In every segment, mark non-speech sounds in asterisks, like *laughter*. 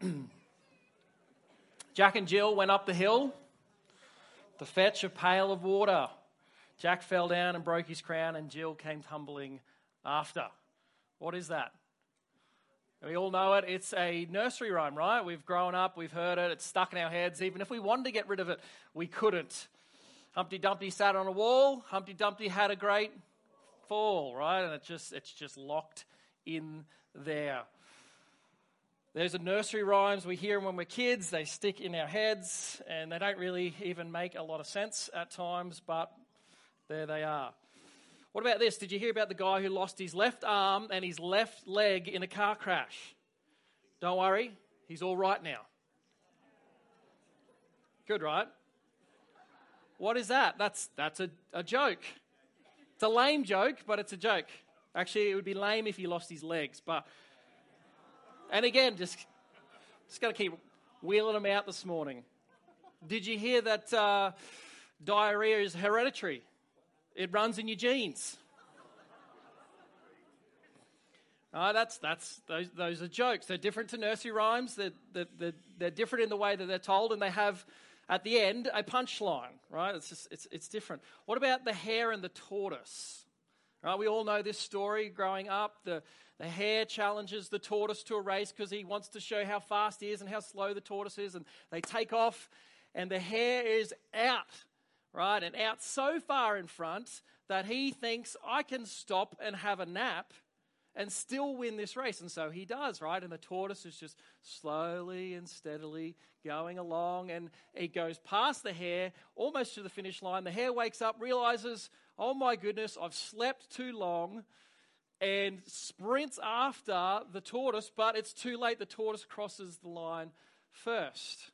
*clears throat* Jack and Jill went up the hill to fetch a pail of water. Jack fell down and broke his crown, and Jill came tumbling after. What is that? We all know it. It's a nursery rhyme, right? We've grown up, we've heard it, it's stuck in our heads. Even if we wanted to get rid of it, we couldn't. Humpty Dumpty sat on a wall. Humpty Dumpty had a great fall, right? And it just it's just locked in there. There's a nursery rhymes we hear when we're kids. They stick in our heads, and they don't really even make a lot of sense at times, but there they are. What about this? Did you hear about the guy who lost his left arm and his left leg in a car crash? Don't worry, he's all right now. Good, right? What is that? That's, that's a, a joke. It's a lame joke, but it's a joke. Actually, it would be lame if he lost his legs. But, and again, just, just got to keep wheeling them out this morning. Did you hear that uh, diarrhea is hereditary? It runs in your genes. Uh, that's, that's, those, those are jokes. They're different to nursery rhymes. They're, they're, they're, different in the way that they're told, and they have, at the end, a punchline, right? It's, just, it's, it's different. What about the hare and the tortoise? Right, we all know this story growing up. The, the hare challenges the tortoise to a race because he wants to show how fast he is and how slow the tortoise is. And they take off, and the hare is out right? And out so far in front that he thinks, I can stop and have a nap and still win this race. And so he does, right? And the tortoise is just slowly and steadily going along. And he goes past the hare, almost to the finish line. The hare wakes up, realizes, oh my goodness, I've slept too long. And sprints after the tortoise, but it's too late. The tortoise crosses the line first.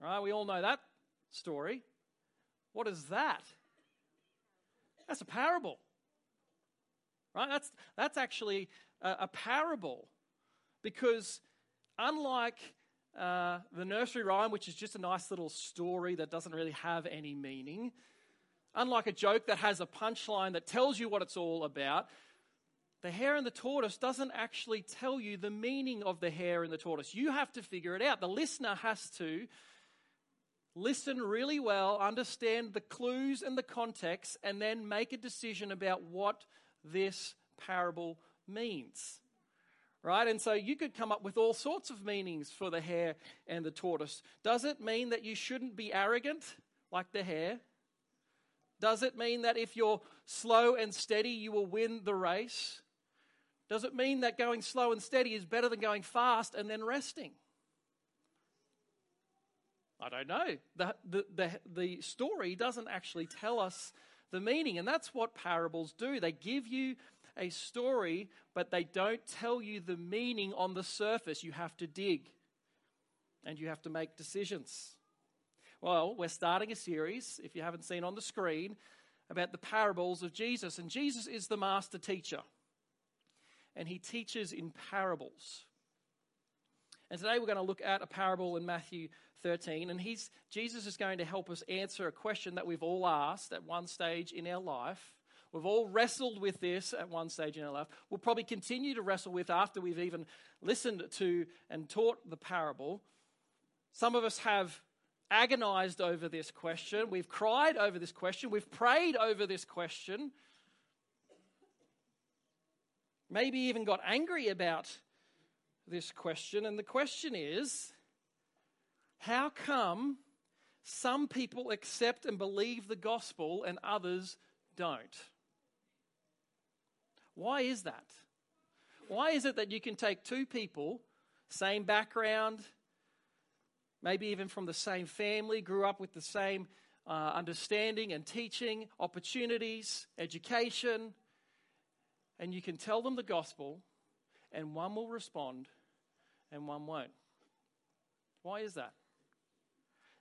Right? We all know that story. What is that? That's a parable. Right? That's, that's actually a, a parable. Because unlike uh, the nursery rhyme, which is just a nice little story that doesn't really have any meaning, unlike a joke that has a punchline that tells you what it's all about, the hare and the tortoise doesn't actually tell you the meaning of the hare and the tortoise. You have to figure it out. The listener has to listen really well, understand the clues and the context, and then make a decision about what this parable means. Right? And so you could come up with all sorts of meanings for the hare and the tortoise. Does it mean that you shouldn't be arrogant like the hare? Does it mean that if you're slow and steady, you will win the race? Does it mean that going slow and steady is better than going fast and then resting? I don't know. The, the, the, the story doesn't actually tell us the meaning, and that's what parables do. They give you a story, but they don't tell you the meaning on the surface. You have to dig and you have to make decisions. Well, we're starting a series, if you haven't seen on the screen, about the parables of Jesus. And Jesus is the master teacher, and he teaches in parables. And today we're going to look at a parable in Matthew 13, and he's, Jesus is going to help us answer a question that we've all asked at one stage in our life. We've all wrestled with this at one stage in our life. We'll probably continue to wrestle with after we've even listened to and taught the parable. Some of us have agonized over this question. We've cried over this question. We've prayed over this question. Maybe even got angry about this question. And the question is how come some people accept and believe the gospel and others don't? Why is that? Why is it that you can take two people, same background, maybe even from the same family, grew up with the same uh, understanding and teaching, opportunities, education, and you can tell them the gospel, and one will respond and one won't? Why is that?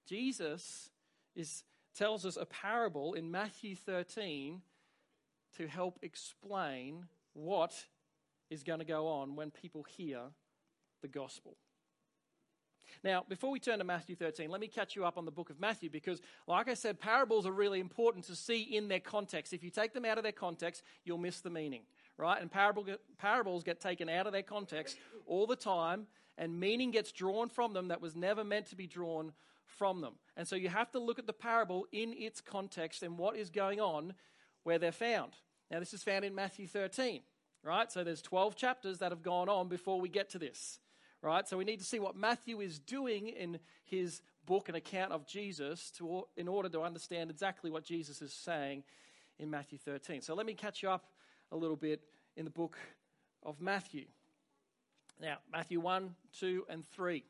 Jesus is, tells us a parable in Matthew 13 to help explain what is going to go on when people hear the gospel. Now, before we turn to Matthew 13, let me catch you up on the book of Matthew because, like I said, parables are really important to see in their context. If you take them out of their context, you'll miss the meaning, right? And parable, parables get taken out of their context all the time, and meaning gets drawn from them that was never meant to be drawn from them. And so you have to look at the parable in its context and what is going on where they're found. Now, this is found in Matthew 13, right? So there's 12 chapters that have gone on before we get to this, right? So we need to see what Matthew is doing in his book and account of Jesus to, in order to understand exactly what Jesus is saying in Matthew 13. So let me catch you up a little bit in the book of Matthew. Now, Matthew 1, 2, and 3.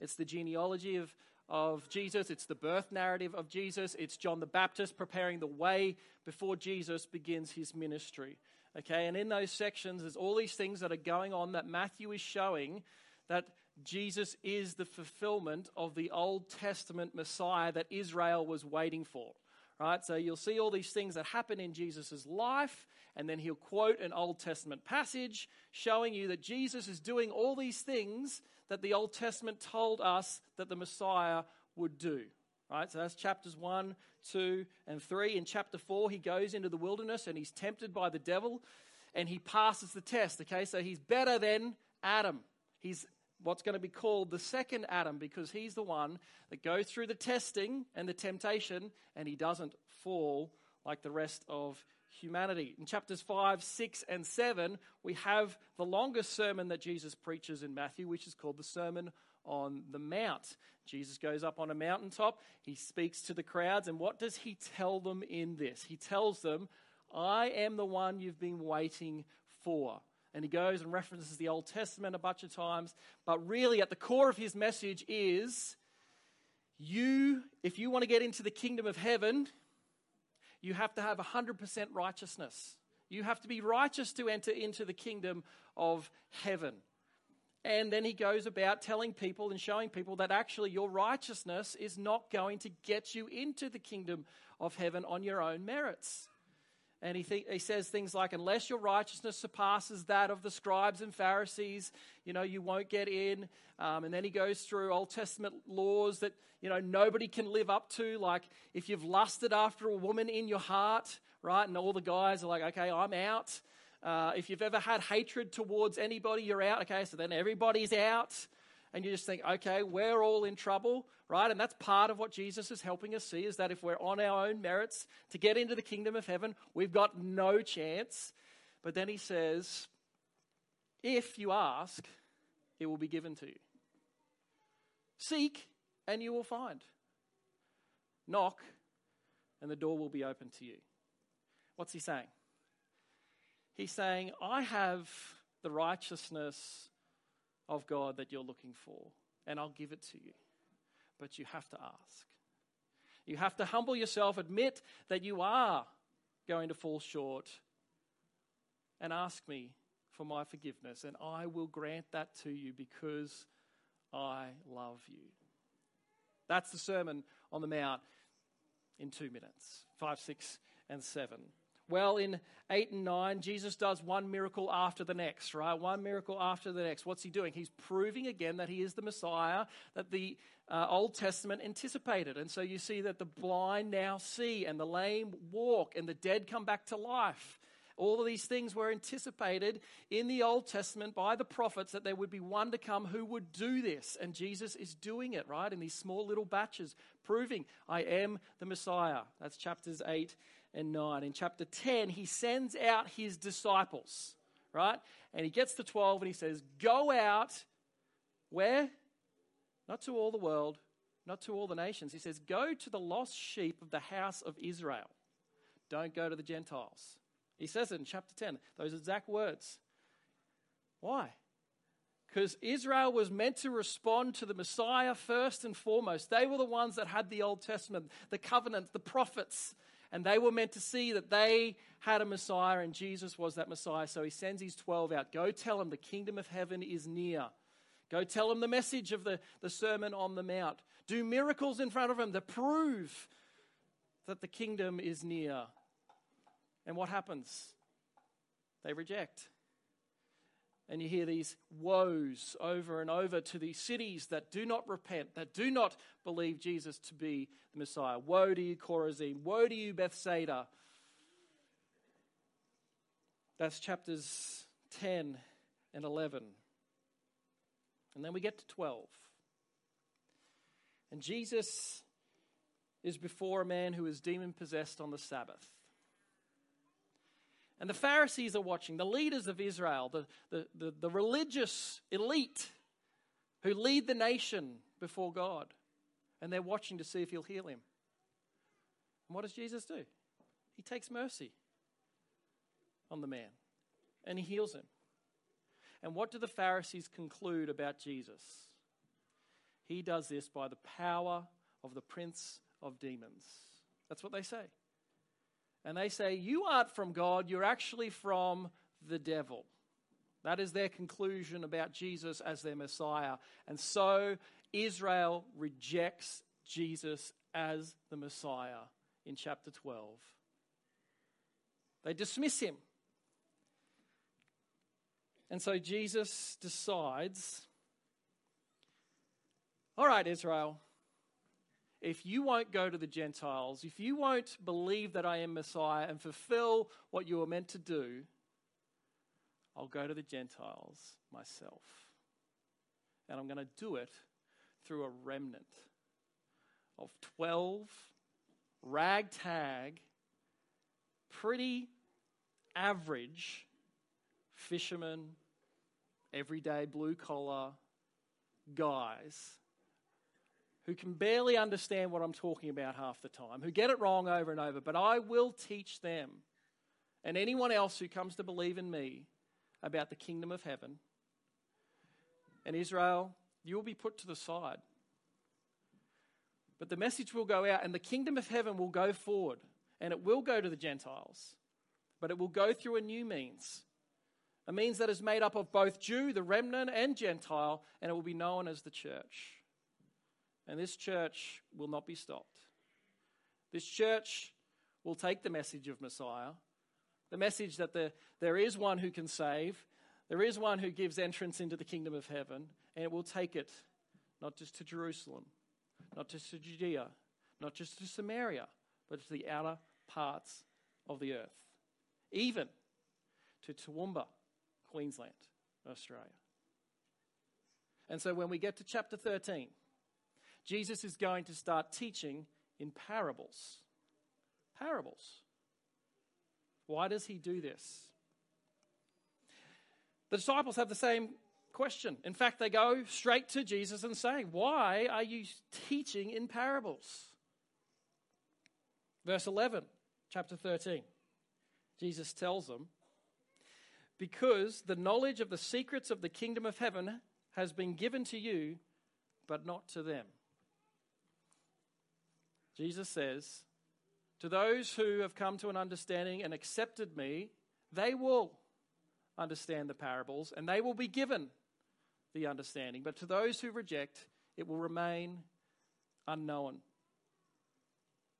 It's the genealogy of, of Jesus, it's the birth narrative of Jesus, it's John the Baptist preparing the way before Jesus begins his ministry. Okay, and in those sections, there's all these things that are going on that Matthew is showing that Jesus is the fulfillment of the Old Testament Messiah that Israel was waiting for. Right? So you'll see all these things that happen in Jesus' life, and then he'll quote an Old Testament passage showing you that Jesus is doing all these things that the Old Testament told us that the Messiah would do. Right? So that's chapters 1, 2, and 3. In chapter 4, he goes into the wilderness and he's tempted by the devil and he passes the test. Okay, so he's better than Adam. He's what's going to be called the second Adam because he's the one that goes through the testing and the temptation and he doesn't fall like the rest of humanity. In chapters 5, 6, and 7, we have the longest sermon that Jesus preaches in Matthew, which is called the Sermon on the Mount. Jesus goes up on a mountaintop, he speaks to the crowds, and what does he tell them in this? He tells them, I am the one you've been waiting for. And he goes and references the Old Testament a bunch of times. But really, at the core of his message is you, if you want to get into the kingdom of heaven, you have to have 100% righteousness. You have to be righteous to enter into the kingdom of heaven. And then he goes about telling people and showing people that actually your righteousness is not going to get you into the kingdom of heaven on your own merits. And he, th- he says things like, unless your righteousness surpasses that of the scribes and Pharisees, you know, you won't get in. Um, and then he goes through Old Testament laws that, you know, nobody can live up to. Like if you've lusted after a woman in your heart, right? And all the guys are like, okay, I'm out. Uh, if you've ever had hatred towards anybody, you're out. Okay, so then everybody's out and you just think, okay, we're all in trouble, right? And that's part of what Jesus is helping us see is that if we're on our own merits to get into the kingdom of heaven, we've got no chance. But then he says, if you ask, it will be given to you. Seek, and you will find. Knock, and the door will be open to you. What's he saying? He's saying, I have the righteousness of God that you're looking for, and I'll give it to you. But you have to ask. You have to humble yourself, admit that you are going to fall short, and ask me for my forgiveness, and I will grant that to you because I love you. That's the Sermon on the Mount in two minutes five, six, and seven. Well, in 8 and 9, Jesus does one miracle after the next, right? One miracle after the next. What's he doing? He's proving again that he is the Messiah that the uh, Old Testament anticipated. And so you see that the blind now see, and the lame walk, and the dead come back to life. All of these things were anticipated in the Old Testament by the prophets that there would be one to come who would do this. And Jesus is doing it, right? In these small little batches, proving, I am the Messiah. That's chapters 8 and 9. In chapter 10, he sends out his disciples, right? And he gets to 12 and he says, Go out, where? Not to all the world, not to all the nations. He says, Go to the lost sheep of the house of Israel. Don't go to the Gentiles. He says it in chapter 10, those exact words. Why? Because Israel was meant to respond to the Messiah first and foremost. They were the ones that had the Old Testament, the covenant, the prophets, and they were meant to see that they had a Messiah and Jesus was that Messiah. So he sends his 12 out. Go tell them the kingdom of heaven is near. Go tell them the message of the, the Sermon on the Mount. Do miracles in front of them to prove that the kingdom is near. And what happens? They reject. And you hear these woes over and over to these cities that do not repent, that do not believe Jesus to be the Messiah. Woe to you, Chorazin. Woe to you, Bethsaida. That's chapters 10 and 11. And then we get to 12. And Jesus is before a man who is demon possessed on the Sabbath. And the Pharisees are watching, the leaders of Israel, the, the, the, the, religious elite who lead the nation before God. And they're watching to see if he'll heal him. And what does Jesus do? He takes mercy on the man and he heals him. And what do the Pharisees conclude about Jesus? He does this by the power of the prince of demons. That's what they say. And they say, You aren't from God, you're actually from the devil. That is their conclusion about Jesus as their Messiah. And so Israel rejects Jesus as the Messiah in chapter 12. They dismiss him. And so Jesus decides all right, Israel, if you won't go to the Gentiles, if you won't believe that I am Messiah and fulfill what you were meant to do, I'll go to the Gentiles myself. And I'm going to do it through a remnant of 12 ragtag, pretty average fishermen, everyday blue collar guys who can barely understand what I'm talking about half the time, who get it wrong over and over, but I will teach them and anyone else who comes to believe in me about the kingdom of heaven. And Israel, you will be put to the side. But the message will go out, and the kingdom of heaven will go forward, and it will go to the Gentiles. But it will go through a new means, a means that is made up of both Jew, the remnant, and Gentile, and it will be known as the church. And this church will not be stopped. This church will take the message of Messiah, the message that the, there is one who can save, there is one who gives entrance into the kingdom of heaven, and it will take it not just to Jerusalem, not just to Judea, not just to Samaria, but to the outer parts of the earth, even to Toowoomba, Queensland, Australia. And so when we get to chapter 13, Jesus is going to start teaching in parables. Parables. Why does he do this? The disciples have the same question. In fact, they go straight to Jesus and say, Why are you teaching in parables? Verse 11, chapter 13. Jesus tells them, Because the knowledge of the secrets of the kingdom of heaven has been given to you, but not to them. Jesus says, To those who have come to an understanding and accepted me, they will understand the parables and they will be given the understanding. But to those who reject, it will remain unknown.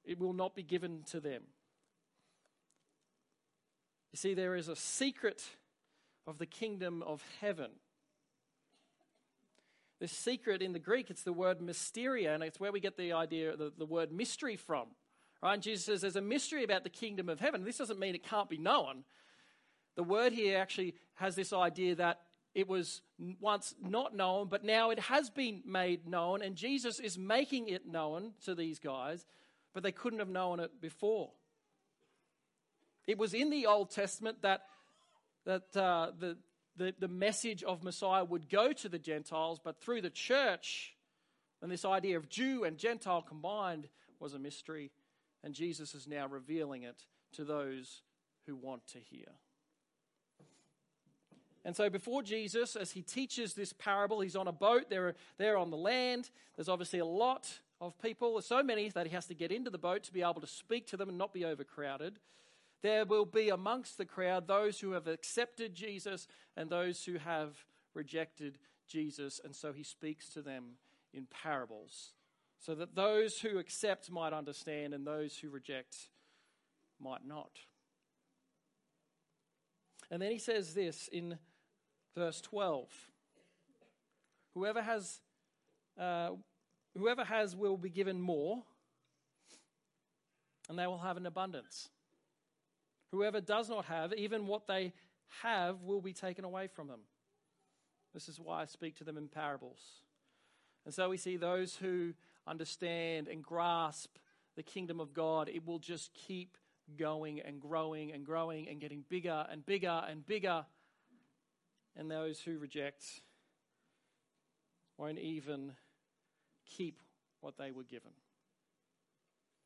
It will not be given to them. You see, there is a secret of the kingdom of heaven this secret in the Greek, it's the word mysteria, and it's where we get the idea, the, the word mystery from. Right? And Jesus says there's a mystery about the kingdom of heaven. This doesn't mean it can't be known. The word here actually has this idea that it was once not known, but now it has been made known, and Jesus is making it known to these guys, but they couldn't have known it before. It was in the Old Testament that, that uh, the, the, the message of Messiah would go to the Gentiles, but through the church, and this idea of Jew and Gentile combined was a mystery, and Jesus is now revealing it to those who want to hear. And so, before Jesus, as he teaches this parable, he's on a boat, they're, they're on the land. There's obviously a lot of people, There's so many that he has to get into the boat to be able to speak to them and not be overcrowded there will be amongst the crowd those who have accepted Jesus and those who have rejected Jesus. And so he speaks to them in parables so that those who accept might understand and those who reject might not. And then he says this in verse 12 Whoever has, uh, whoever has will be given more, and they will have an abundance. Whoever does not have, even what they have will be taken away from them. This is why I speak to them in parables. And so we see those who understand and grasp the kingdom of God, it will just keep going and growing and growing and getting bigger and bigger and bigger. And those who reject won't even keep what they were given.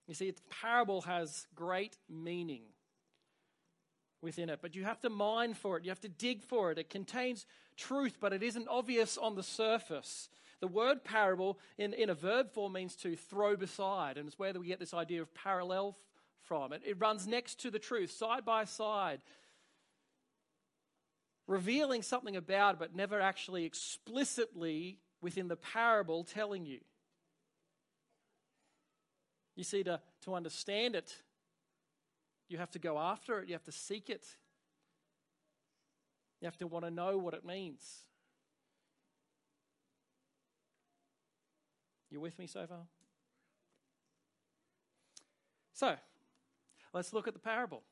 You see, the parable has great meaning within it, but you have to mine for it. You have to dig for it. It contains truth, but it isn't obvious on the surface. The word parable in, in a verb form means to throw beside, and it's where we get this idea of parallel from. It, it runs next to the truth, side by side, revealing something about but never actually explicitly within the parable telling you. You see, to, to understand it, you have to go after it, you have to seek it, you have to want to know what it means. You with me so far? So, let's look at the parable.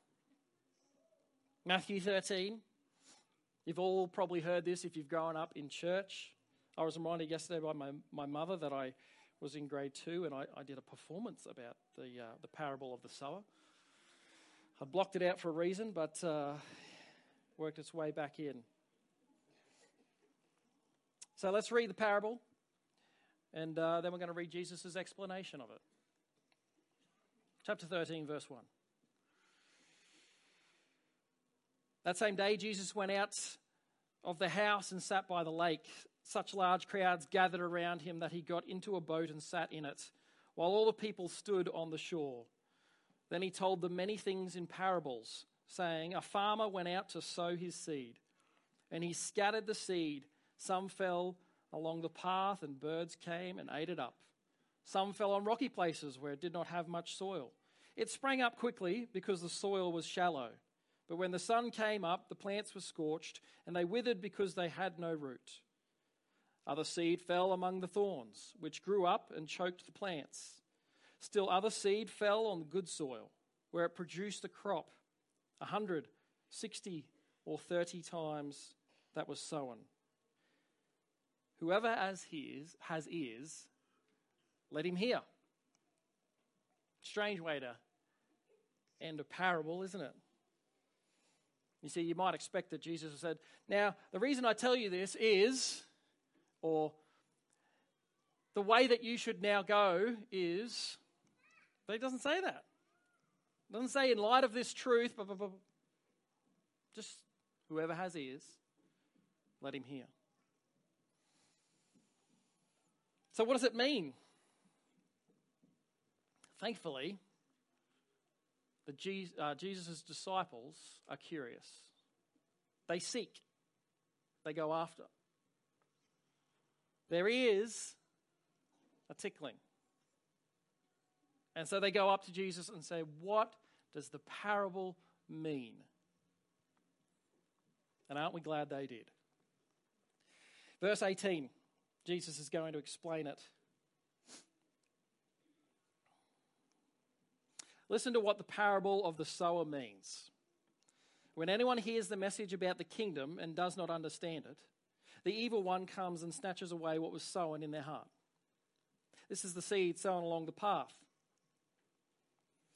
Matthew 13. You've all probably heard this if you've grown up in church. I was reminded yesterday by my, my mother that I was in grade two and I, I did a performance about the, uh, the parable of the sower. I blocked it out for a reason, but uh, worked its way back in. So let's read the parable, and uh, then we're going to read Jesus' explanation of it. Chapter 13, verse 1. That same day, Jesus went out of the house and sat by the lake. Such large crowds gathered around him that he got into a boat and sat in it, while all the people stood on the shore. Then he told them many things in parables, saying, A farmer went out to sow his seed, and he scattered the seed. Some fell along the path, and birds came and ate it up. Some fell on rocky places where it did not have much soil. It sprang up quickly because the soil was shallow. But when the sun came up, the plants were scorched, and they withered because they had no root. Other seed fell among the thorns, which grew up and choked the plants. Still, other seed fell on good soil, where it produced a crop, a hundred, sixty, or thirty times that was sown. Whoever has ears, has ears, let him hear. Strange way to end a parable, isn't it? You see, you might expect that Jesus said, Now, the reason I tell you this is, or the way that you should now go is, but he doesn't say that. Doesn't say, in light of this truth, blah, blah, blah. just whoever has ears, let him hear. So, what does it mean? Thankfully, the Jesus, uh, Jesus' disciples are curious. They seek, they go after. There is a tickling. And so they go up to Jesus and say, What does the parable mean? And aren't we glad they did? Verse 18, Jesus is going to explain it. Listen to what the parable of the sower means. When anyone hears the message about the kingdom and does not understand it, the evil one comes and snatches away what was sown in their heart. This is the seed sown along the path.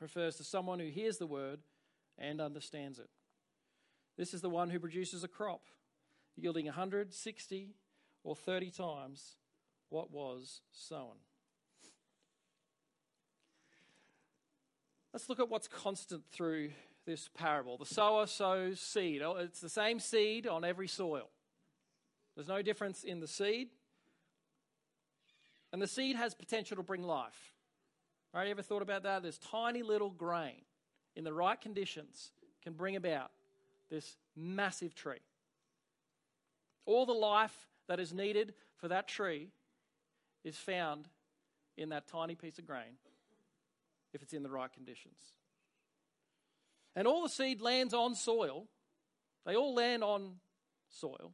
refers to someone who hears the word and understands it. This is the one who produces a crop yielding 160 or 30 times what was sown. Let's look at what's constant through this parable. The sower sows seed. Oh, it's the same seed on every soil. There's no difference in the seed. And the seed has potential to bring life. Right? You ever thought about that? This tiny little grain in the right conditions can bring about this massive tree. All the life that is needed for that tree is found in that tiny piece of grain if it's in the right conditions. And all the seed lands on soil, they all land on soil.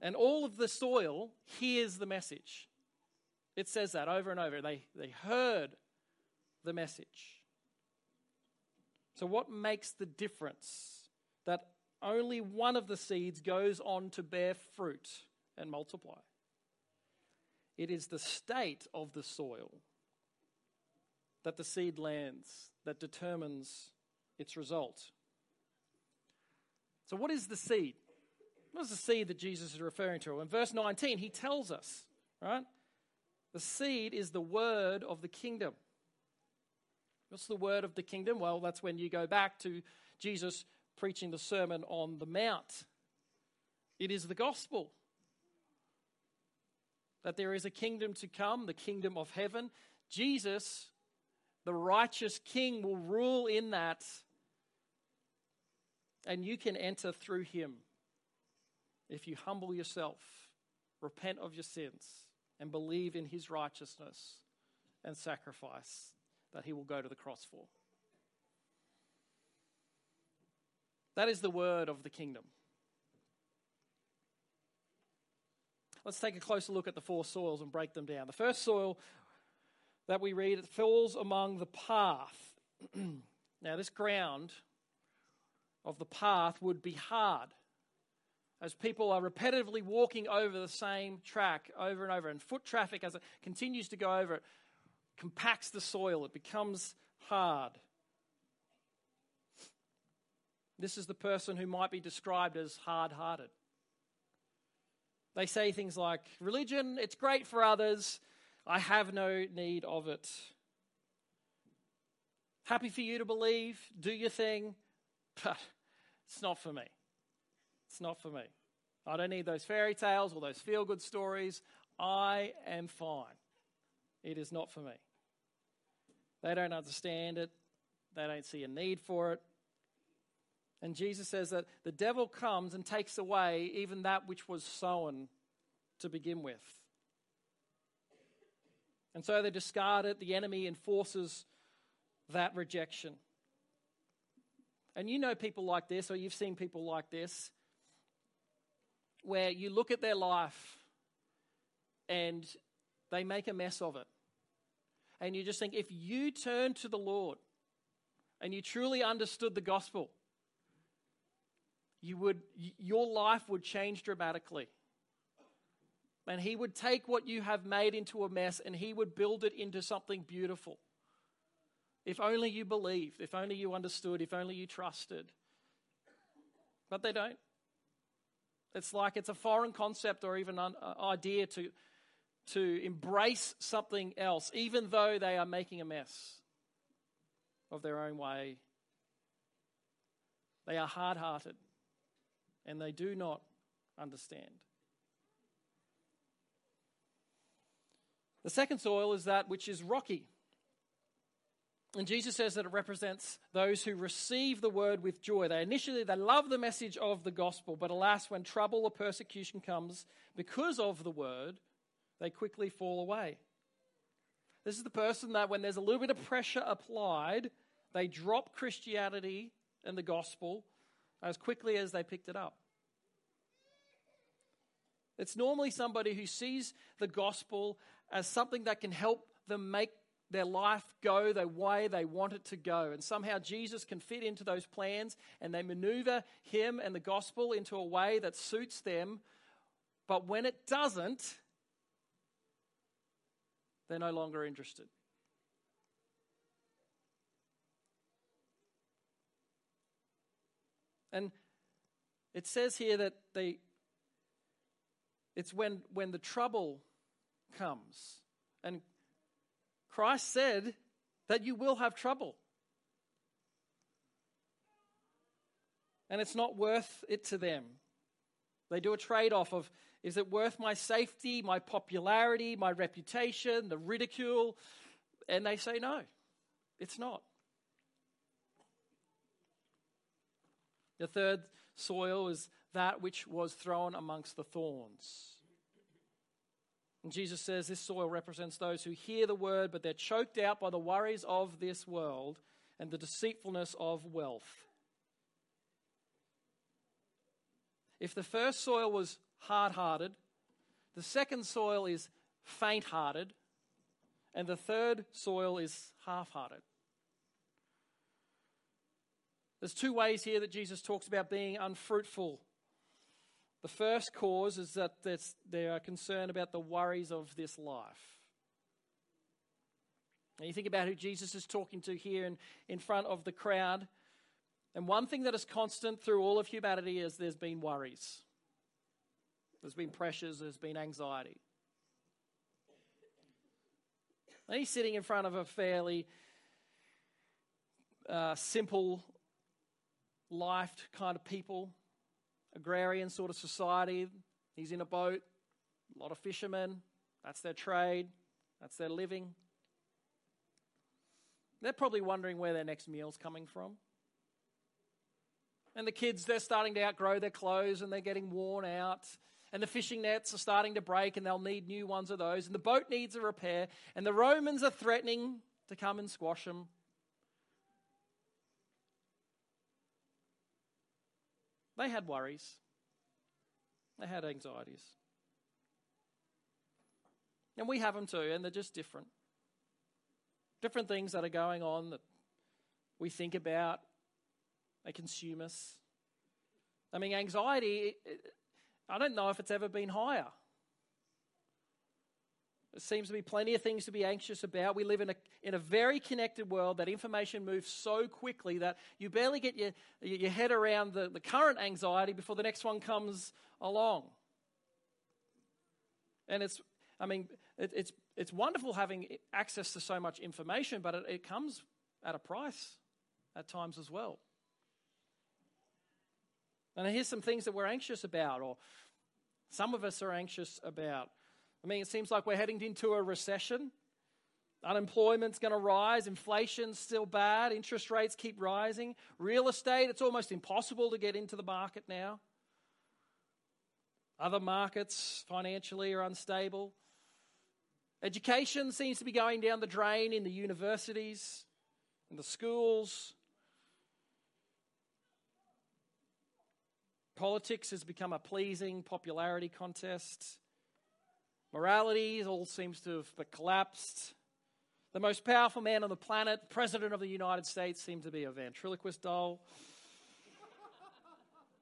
And all of the soil hears the message. It says that over and over. They, they heard the message. So, what makes the difference that only one of the seeds goes on to bear fruit and multiply? It is the state of the soil that the seed lands that determines its result. So, what is the seed? What is the seed that Jesus is referring to? In verse 19, he tells us, right? The seed is the word of the kingdom. What's the word of the kingdom? Well, that's when you go back to Jesus preaching the Sermon on the Mount. It is the gospel that there is a kingdom to come, the kingdom of heaven. Jesus, the righteous king, will rule in that, and you can enter through him if you humble yourself, repent of your sins, and believe in his righteousness and sacrifice that he will go to the cross for. That is the word of the kingdom. Let's take a closer look at the four soils and break them down. The first soil that we read it falls among the path. *clears throat* now, this ground of the path would be hard as people are repetitively walking over the same track over and over, and foot traffic, as it continues to go over it, compacts the soil, it becomes hard. This is the person who might be described as hard hearted. They say things like, Religion, it's great for others. I have no need of it. Happy for you to believe, do your thing, but it's not for me. It's not for me. I don't need those fairy tales or those feel good stories. I am fine. It is not for me. They don't understand it, they don't see a need for it. And Jesus says that the devil comes and takes away even that which was sown to begin with. And so they discard it. The enemy enforces that rejection. And you know people like this, or you've seen people like this, where you look at their life and they make a mess of it. And you just think, if you turn to the Lord and you truly understood the gospel, you would, your life would change dramatically. And He would take what you have made into a mess and He would build it into something beautiful. If only you believed, if only you understood, if only you trusted. But they don't. It's like it's a foreign concept or even an uh, idea to, to embrace something else, even though they are making a mess of their own way. They are hard hearted and they do not understand. The second soil is that which is rocky. And Jesus says that it represents those who receive the word with joy. They initially they love the message of the gospel, but alas, when trouble or persecution comes because of the word, they quickly fall away. This is the person that when there's a little bit of pressure applied, they drop Christianity and the gospel as quickly as they picked it up. It's normally somebody who sees the gospel as something that can help them make their life go the way they want it to go. And somehow Jesus can fit into those plans and they maneuver him and the gospel into a way that suits them. But when it doesn't, they're no longer interested. And it says here that they it's when when the trouble comes. And Christ said that you will have trouble. And it's not worth it to them. They do a trade off of is it worth my safety, my popularity, my reputation, the ridicule? And they say no, it's not. The third soil is that which was thrown amongst the thorns. And Jesus says this soil represents those who hear the word, but they're choked out by the worries of this world and the deceitfulness of wealth. If the first soil was hard hearted, the second soil is faint hearted, and the third soil is half hearted. There's two ways here that Jesus talks about being unfruitful. The first cause is that they are concerned about the worries of this life. And you think about who Jesus is talking to here in, in front of the crowd. And one thing that is constant through all of humanity is there's been worries, there's been pressures, there's been anxiety. And he's sitting in front of a fairly uh, simple life kind of people, agrarian sort of society. He's in a boat, a lot of fishermen. That's their trade, that's their living. They're probably wondering where their next meal's coming from. And the kids, they're starting to outgrow their clothes and they're getting worn out. And the fishing nets are starting to break and they'll need new ones of those. And the boat needs a repair. And the Romans are threatening to come and squash them. They had worries, they had anxieties. And we have them too, and they're just different. Different things that are going on that we think about, they consume us. I mean, anxiety, I don't know if it's ever been higher. There seems to be plenty of things to be anxious about. We live in a, in a very connected world that information moves so quickly that you barely get your, your head around the, the current anxiety before the next one comes along. And it's, I mean, it, it's, it's wonderful having access to so much information, but it, it comes at a price at times as well. And here's some things that we're anxious about, or some of us are anxious about. I mean, it seems like we're heading into a recession. Unemployment's going to rise. Inflation's still bad. Interest rates keep rising. Real estate, it's almost impossible to get into the market now. Other markets financially are unstable. Education seems to be going down the drain in the universities, in the schools. Politics has become a pleasing popularity contest. Morality all seems to have collapsed. The most powerful man on the planet, President of the United States, seems to be a ventriloquist doll.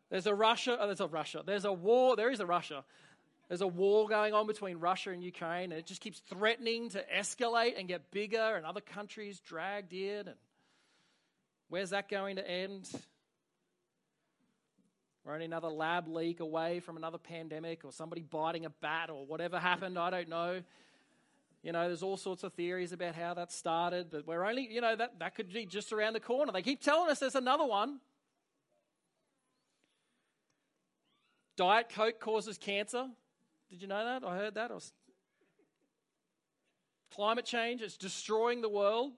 There's a Russia, oh, there's a Russia, there's a war, there is a Russia. There's a war going on between Russia and Ukraine, and it just keeps threatening to escalate and get bigger, and other countries dragged in. And where's that going to end? We're only another lab leak away from another pandemic or somebody biting a bat or whatever happened. I don't know. You know, there's all sorts of theories about how that started, but we're only, you know, that, that could be just around the corner. They keep telling us there's another one. Diet Coke causes cancer. Did you know that? I heard that. Climate change is destroying the world.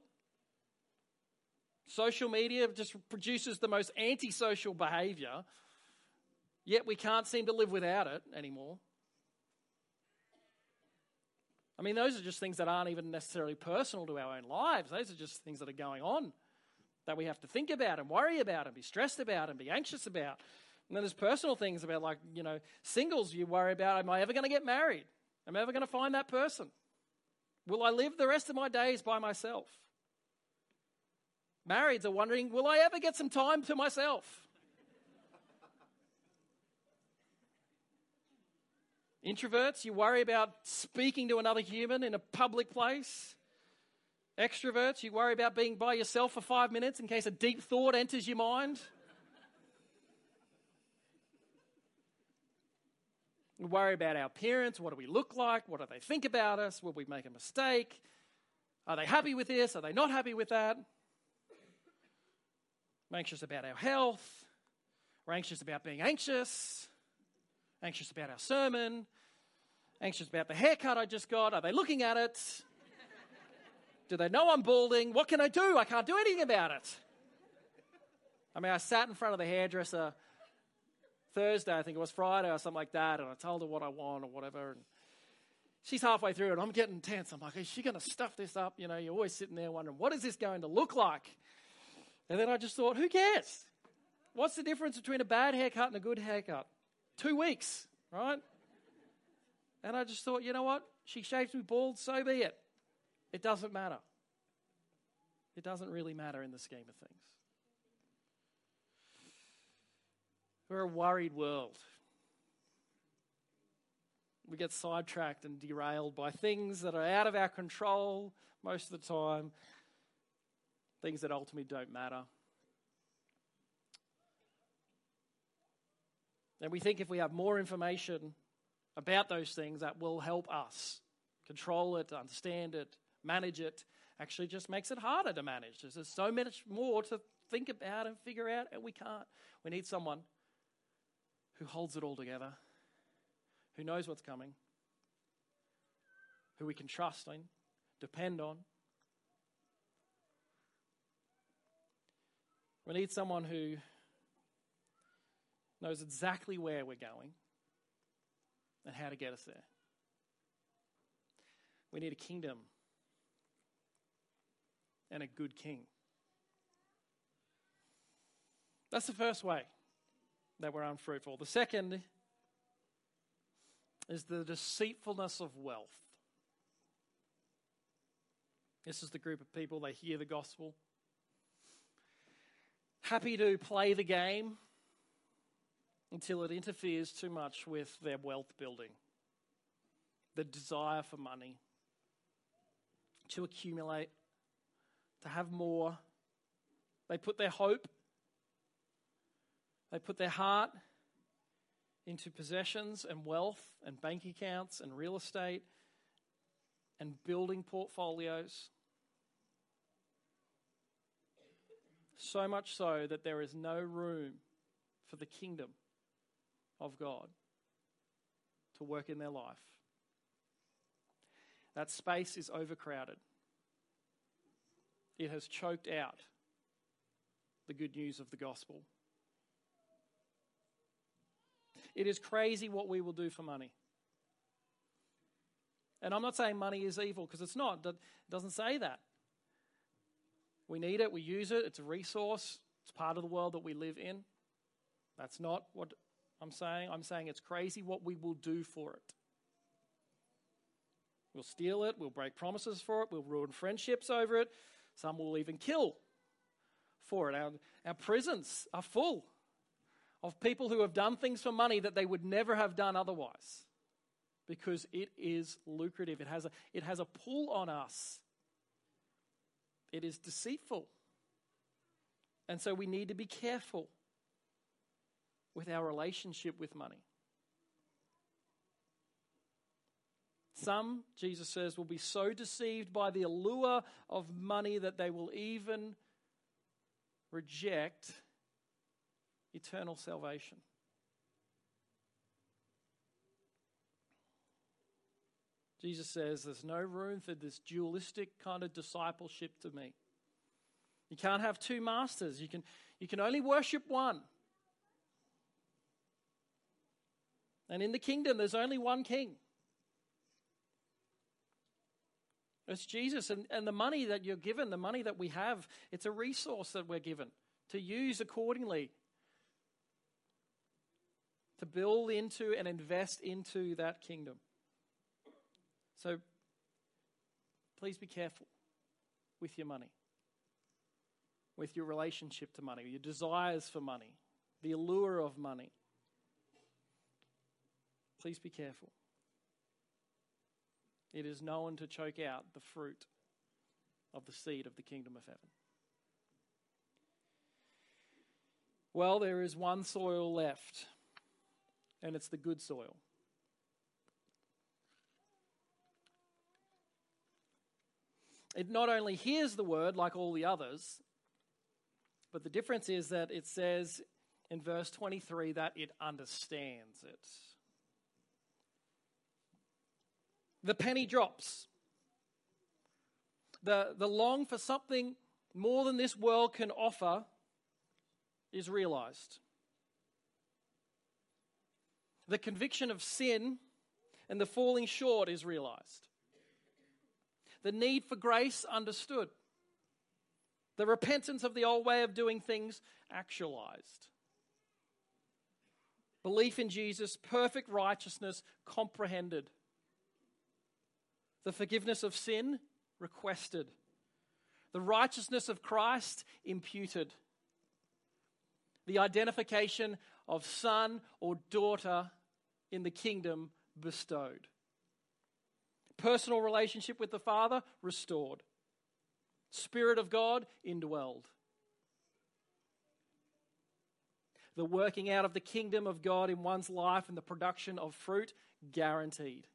Social media just produces the most antisocial behavior Yet we can't seem to live without it anymore. I mean, those are just things that aren't even necessarily personal to our own lives. Those are just things that are going on that we have to think about and worry about and be stressed about and be anxious about. And then there's personal things about, like, you know, singles you worry about am I ever going to get married? Am I ever going to find that person? Will I live the rest of my days by myself? Marrieds are wondering, will I ever get some time to myself? Introverts, you worry about speaking to another human in a public place. Extroverts, you worry about being by yourself for five minutes in case a deep thought enters your mind. We worry about our parents. What do we look like? What do they think about us? Will we make a mistake? Are they happy with this? Are they not happy with that? We're anxious about our health. We're anxious about being anxious anxious about our sermon, anxious about the haircut I just got. Are they looking at it? Do they know I'm balding? What can I do? I can't do anything about it. I mean, I sat in front of the hairdresser Thursday, I think it was Friday or something like that, and I told her what I want or whatever. And she's halfway through and I'm getting tense. I'm like, is she going to stuff this up? You know, you're always sitting there wondering, what is this going to look like? And then I just thought, who cares? What's the difference between a bad haircut and a good haircut? Two weeks, right? And I just thought, you know what? She shaves me bald, so be it. It doesn't matter. It doesn't really matter in the scheme of things. We're a worried world. We get sidetracked and derailed by things that are out of our control most of the time, things that ultimately don't matter. And we think if we have more information about those things, that will help us control it, understand it, manage it. Actually, just makes it harder to manage. There's so much more to think about and figure out, and we can't. We need someone who holds it all together, who knows what's coming, who we can trust in, depend on. We need someone who knows exactly where we're going and how to get us there. We need a kingdom and a good king. That's the first way that we're unfruitful. The second is the deceitfulness of wealth. This is the group of people, they hear the gospel, happy to play the game until it interferes too much with their wealth building, the desire for money, to accumulate, to have more. They put their hope, they put their heart into possessions and wealth and bank accounts and real estate and building portfolios. So much so that there is no room for the kingdom of God to work in their life. That space is overcrowded. It has choked out the good news of the gospel. It is crazy what we will do for money. And I'm not saying money is evil because it's not. It doesn't say that. We need it, we use it, it's a resource, it's part of the world that we live in. That's not what I'm saying. I'm saying it's crazy what we will do for it. We'll steal it, we'll break promises for it, we'll ruin friendships over it. Some will even kill for it. Our, our prisons are full of people who have done things for money that they would never have done otherwise because it is lucrative. It has a, it has a pull on us, it is deceitful. And so we need to be careful with our relationship with money. Some, Jesus says, will be so deceived by the allure of money that they will even reject eternal salvation. Jesus says there's no room for this dualistic kind of discipleship to me. You can't have two masters. You can, you can only worship one. And in the kingdom, there's only one king. It's Jesus. And, and the money that you're given, the money that we have, it's a resource that we're given to use accordingly to build into and invest into that kingdom. So please be careful with your money, with your relationship to money, your desires for money, the allure of money. Please be careful. It is known to choke out the fruit of the seed of the kingdom of heaven. Well, there is one soil left and it's the good soil. It not only hears the word like all the others, but the difference is that it says in verse 23 that it understands it. The penny drops. The, the long for something more than this world can offer is realized. the conviction of sin and the falling short is realized. The need for grace understood. The repentance of the old way of doing things actualized. Belief in Jesus, perfect righteousness comprehended. The forgiveness of sin requested. The righteousness of Christ imputed. The identification of son or daughter in the kingdom bestowed. Personal relationship with the Father restored. Spirit of God indwelled. The working out of the kingdom of God in one's life and the production of fruit guaranteed.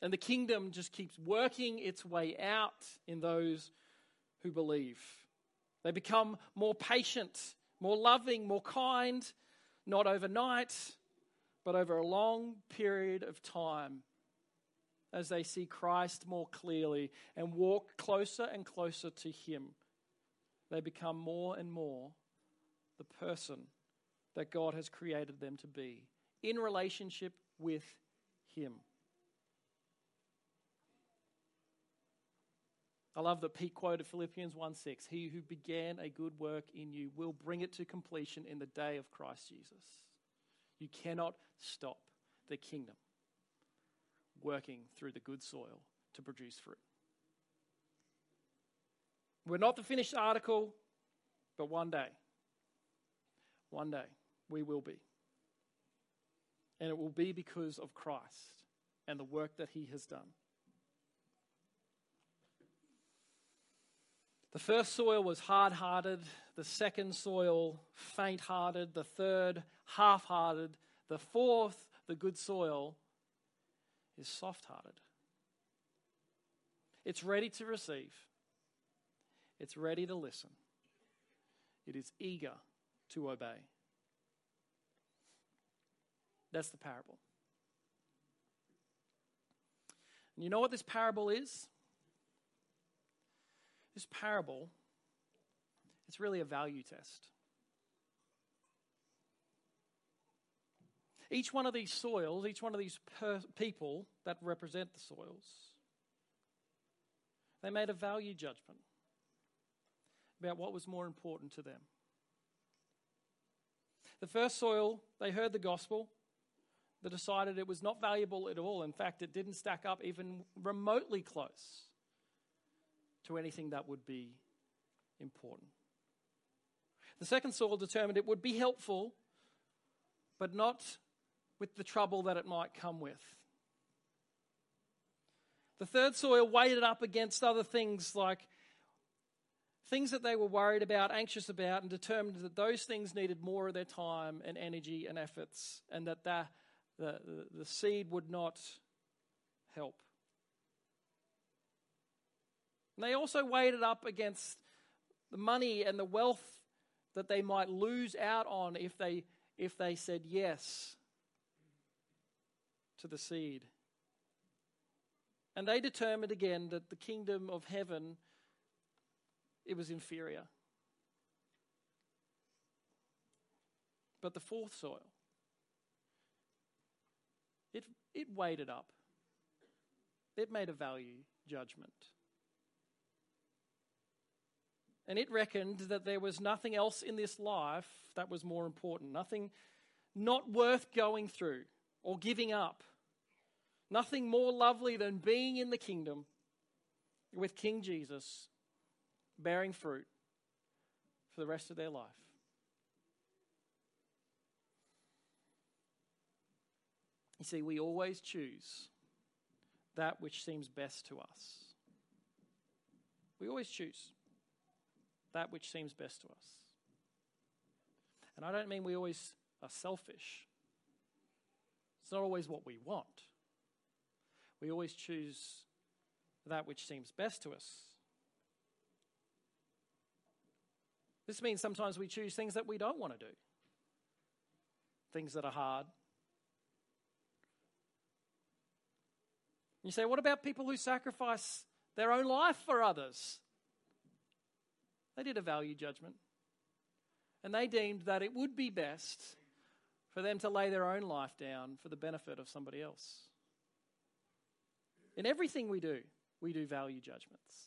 And the kingdom just keeps working its way out in those who believe. They become more patient, more loving, more kind, not overnight, but over a long period of time as they see Christ more clearly and walk closer and closer to Him. They become more and more the person that God has created them to be in relationship with Him. I love that Pete quoted Philippians 1 6. He who began a good work in you will bring it to completion in the day of Christ Jesus. You cannot stop the kingdom working through the good soil to produce fruit. We're not the finished article, but one day, one day, we will be. And it will be because of Christ and the work that he has done. The first soil was hard hearted, the second soil, faint hearted, the third, half hearted, the fourth, the good soil, is soft hearted. It's ready to receive, it's ready to listen, it is eager to obey. That's the parable. And you know what this parable is? This parable, it's really a value test. Each one of these soils, each one of these per- people that represent the soils, they made a value judgment about what was more important to them. The first soil, they heard the gospel, they decided it was not valuable at all. In fact, it didn't stack up even remotely close to anything that would be important. The second soil determined it would be helpful, but not with the trouble that it might come with. The third soil weighed it up against other things like things that they were worried about, anxious about, and determined that those things needed more of their time and energy and efforts, and that the, the, the seed would not help. And they also weighed it up against the money and the wealth that they might lose out on if they, if they said yes to the seed. And they determined again that the kingdom of heaven it was inferior. But the fourth soil, it, it weighed it up. It made a value judgment. And it reckoned that there was nothing else in this life that was more important, nothing not worth going through or giving up, nothing more lovely than being in the kingdom with King Jesus, bearing fruit for the rest of their life. You see, we always choose that which seems best to us. We always choose that which seems best to us. And I don't mean we always are selfish. It's not always what we want. We always choose that which seems best to us. This means sometimes we choose things that we don't want to do, things that are hard. You say, what about people who sacrifice their own life for others? They did a value judgment. And they deemed that it would be best for them to lay their own life down for the benefit of somebody else. In everything we do, we do value judgments.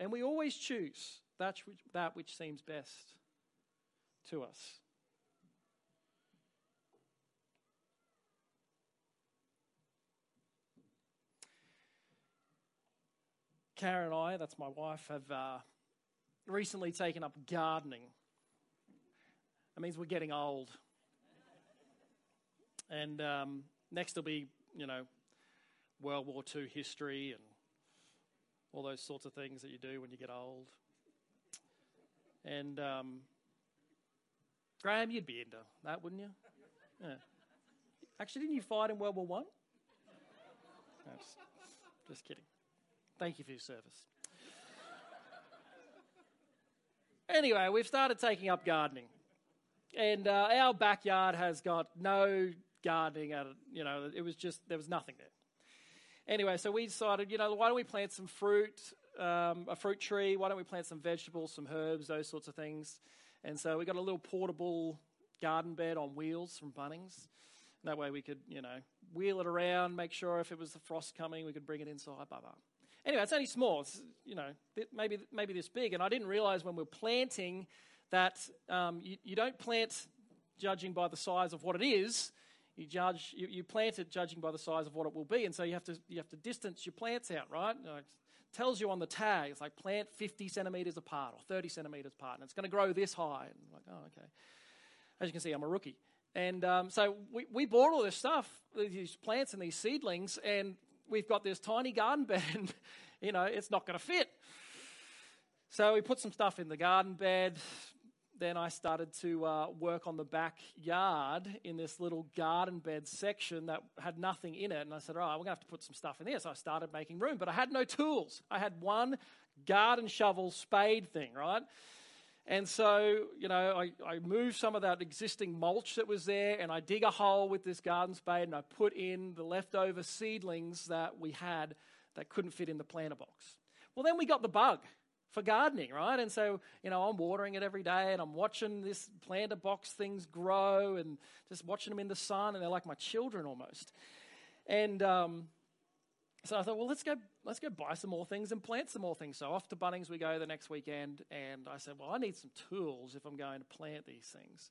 And we always choose that which, that which seems best to us. Karen and I, that's my wife, have uh, recently taken up gardening. That means we're getting old. And um, next will be, you know, World War II history and all those sorts of things that you do when you get old. And um, Graham, you'd be into that, wouldn't you? Yeah. Actually, didn't you fight in World War One? No, just, just kidding. Thank you for your service. Anyway, we've started taking up gardening, and uh, our backyard has got no gardening. At it. You know, it was just there was nothing there. Anyway, so we decided, you know, why don't we plant some fruit, um, a fruit tree? Why don't we plant some vegetables, some herbs, those sorts of things? And so we got a little portable garden bed on wheels from Bunnings. That way we could, you know, wheel it around, make sure if it was the frost coming, we could bring it inside, blah, blah. Anyway, it's only small. It's, you know, maybe, maybe this big. And I didn't realize when we are planting that um, you, you don't plant judging by the size of what it is. You judge, you, you, plant it judging by the size of what it will be, and so you have to you have to distance your plants out, right? You know, it tells you on the tag, it's like plant 50 centimeters apart or 30 centimeters apart, and it's going to grow this high. And I'm like, oh, okay. As you can see, I'm a rookie, and um, so we we bought all this stuff, these plants and these seedlings, and we've got this tiny garden bed, and *laughs* you know it's not going to fit. So we put some stuff in the garden bed. Then I started to uh, work on the backyard in this little garden bed section that had nothing in it. And I said, "All right, we're going to have to put some stuff in there." So I started making room, but I had no tools. I had one garden shovel spade thing, right? And so, you know, I, I move some of that existing mulch that was there and I dig a hole with this garden spade and I put in the leftover seedlings that we had that couldn't fit in the planter box. Well, then we got the bug for gardening, right? And so, you know, I'm watering it every day and I'm watching this planter box things grow and just watching them in the sun and they're like my children almost. And, um, so I thought, well, let's go, let's go buy some more things and plant some more things. So off to Bunnings we go the next weekend, and I said, well, I need some tools if I'm going to plant these things.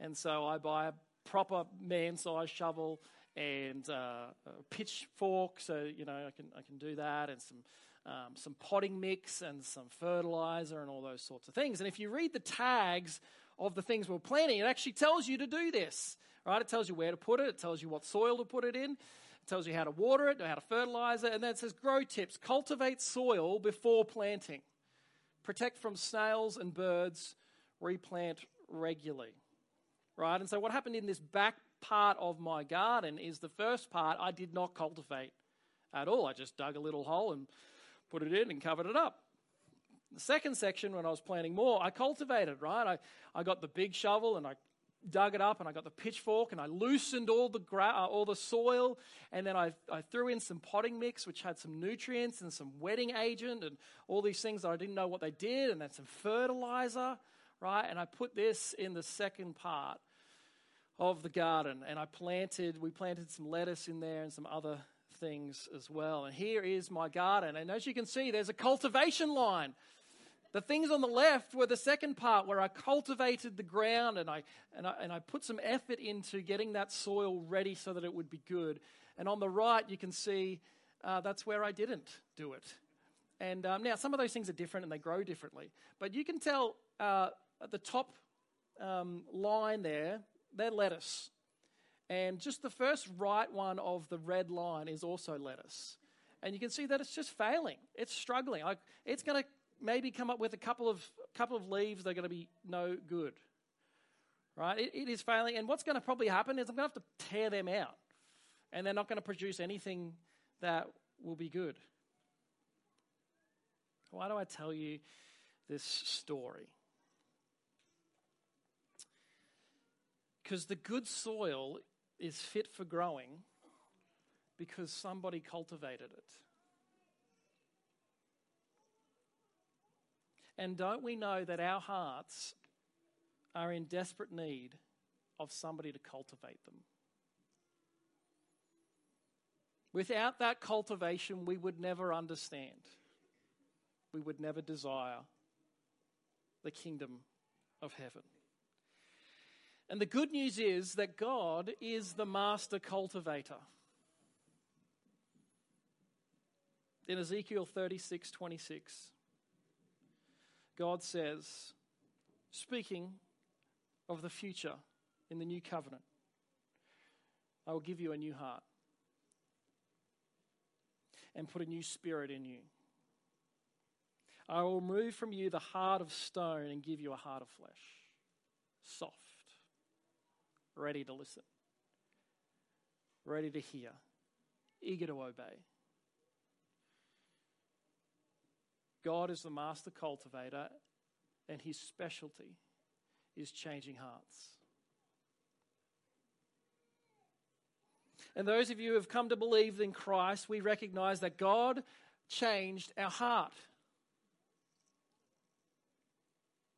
And so I buy a proper man-sized shovel and uh, a pitchfork, so you know I can I can do that, and some um, some potting mix and some fertilizer and all those sorts of things. And if you read the tags of the things we're planting, it actually tells you to do this. Right? It tells you where to put it. It tells you what soil to put it in. It tells you how to water it, how to fertilize it, and then it says grow tips. Cultivate soil before planting. Protect from snails and birds. Replant regularly. Right? And so what happened in this back part of my garden is the first part I did not cultivate at all. I just dug a little hole and put it in and covered it up. The second section, when I was planting more, I cultivated, right? I, I got the big shovel and I dug it up and I got the pitchfork and I loosened all the gra- uh, all the soil. And then I, I threw in some potting mix which had some nutrients and some wetting agent and all these things that I didn't know what they did and then some fertilizer right? And I put this in the second part of the garden and I planted we planted some lettuce in there and some other things as well. And here is my garden. And as you can see there's a cultivation line the things on the left were the second part where I cultivated the ground and I, and I, and I put some effort into getting that soil ready so that it would be good. And on the right, you can see uh, that's where I didn't do it. And um, now, some of those things are different and they grow differently. But you can tell uh, at the top um, line there, they're lettuce. And just the first right one of the red line is also lettuce. And you can see that it's just failing. It's struggling. I, it's going to maybe come up with a couple of couple of leaves that are going to be no good. Right? It, it is failing, and what's going to probably happen is I'm going to have to tear them out, and they're not going to produce anything that will be good. Why do I tell you this story? Because the good soil is fit for growing because somebody cultivated it. And don't we know that our hearts are in desperate need of somebody to cultivate them. Without that cultivation, we would never understand. We would never desire the kingdom of heaven. And the good news is that God is the master cultivator. In Ezekiel 36 26, God says, speaking of the future in the new covenant, I will give you a new heart and put a new spirit in you. I will remove from you the heart of stone and give you a heart of flesh, soft, ready to listen, ready to hear, eager to obey. God is the master cultivator, and his specialty is changing hearts. And those of you who have come to believe in Christ, we recognize that God changed our heart.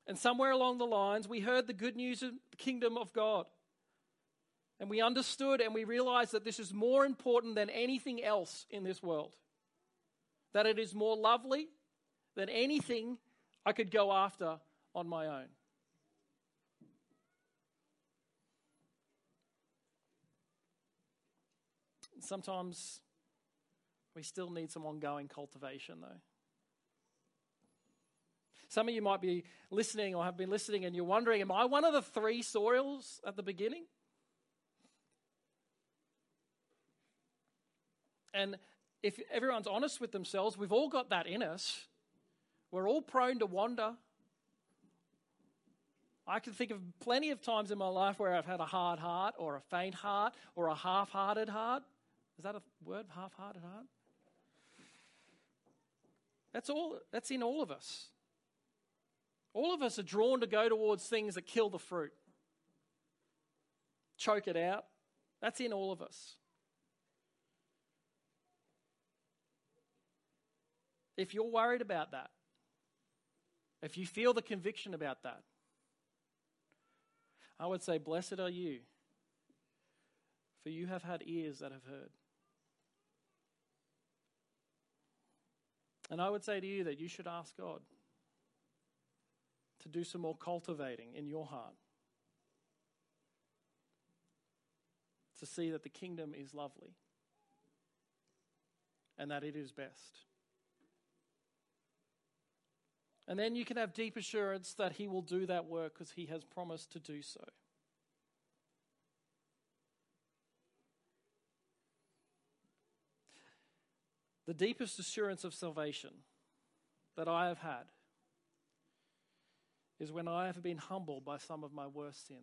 And somewhere along the lines, we heard the good news of the kingdom of God. And we understood and we realized that this is more important than anything else in this world. That it is more lovely than anything I could go after on my own. Sometimes we still need some ongoing cultivation, though. Some of you might be listening or have been listening and you're wondering, am I one of the three soils at the beginning? And if everyone's honest with themselves, we've all got that in us. We're all prone to wander. I can think of plenty of times in my life where I've had a hard heart or a faint heart or a half hearted heart. Is that a word? Half hearted heart? That's all that's in all of us. All of us are drawn to go towards things that kill the fruit, choke it out. That's in all of us. If you're worried about that, if you feel the conviction about that, I would say, Blessed are you, for you have had ears that have heard. And I would say to you that you should ask God to do some more cultivating in your heart. To see that the kingdom is lovely and that it is best. And then you can have deep assurance that He will do that work because He has promised to do so. The deepest assurance of salvation that I have had is when I have been humbled by some of my worst sins.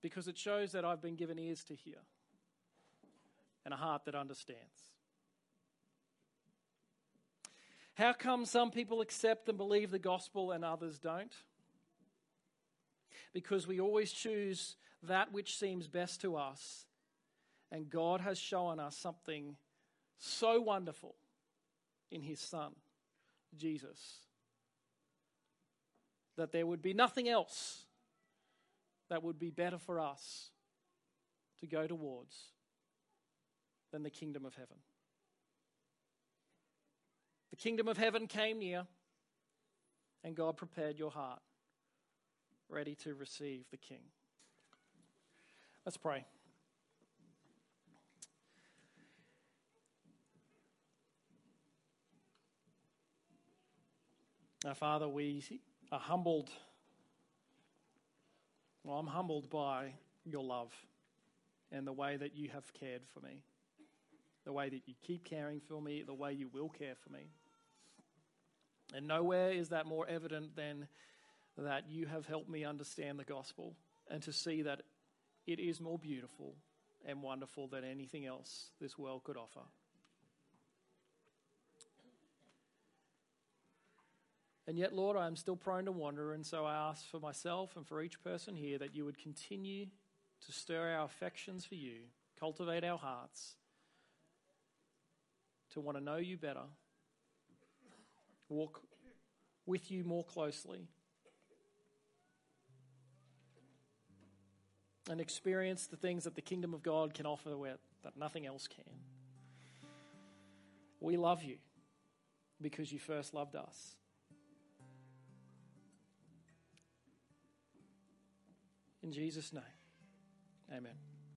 Because it shows that I've been given ears to hear and a heart that understands. How come some people accept and believe the gospel and others don't? Because we always choose that which seems best to us, and God has shown us something so wonderful in his Son, Jesus, that there would be nothing else that would be better for us to go towards than the kingdom of heaven. The kingdom of heaven came near, and God prepared your heart, ready to receive the King. Let's pray. Our Father, we are humbled. Well, I'm humbled by your love and the way that you have cared for me, the way that you keep caring for me, the way you will care for me. And nowhere is that more evident than that you have helped me understand the gospel and to see that it is more beautiful and wonderful than anything else this world could offer. And yet, Lord, I am still prone to wander, and so I ask for myself and for each person here that you would continue to stir our affections for you, cultivate our hearts, to want to know you better, walk with you more closely, and experience the things that the kingdom of God can offer that nothing else can. We love you because you first loved us. In Jesus' name, amen.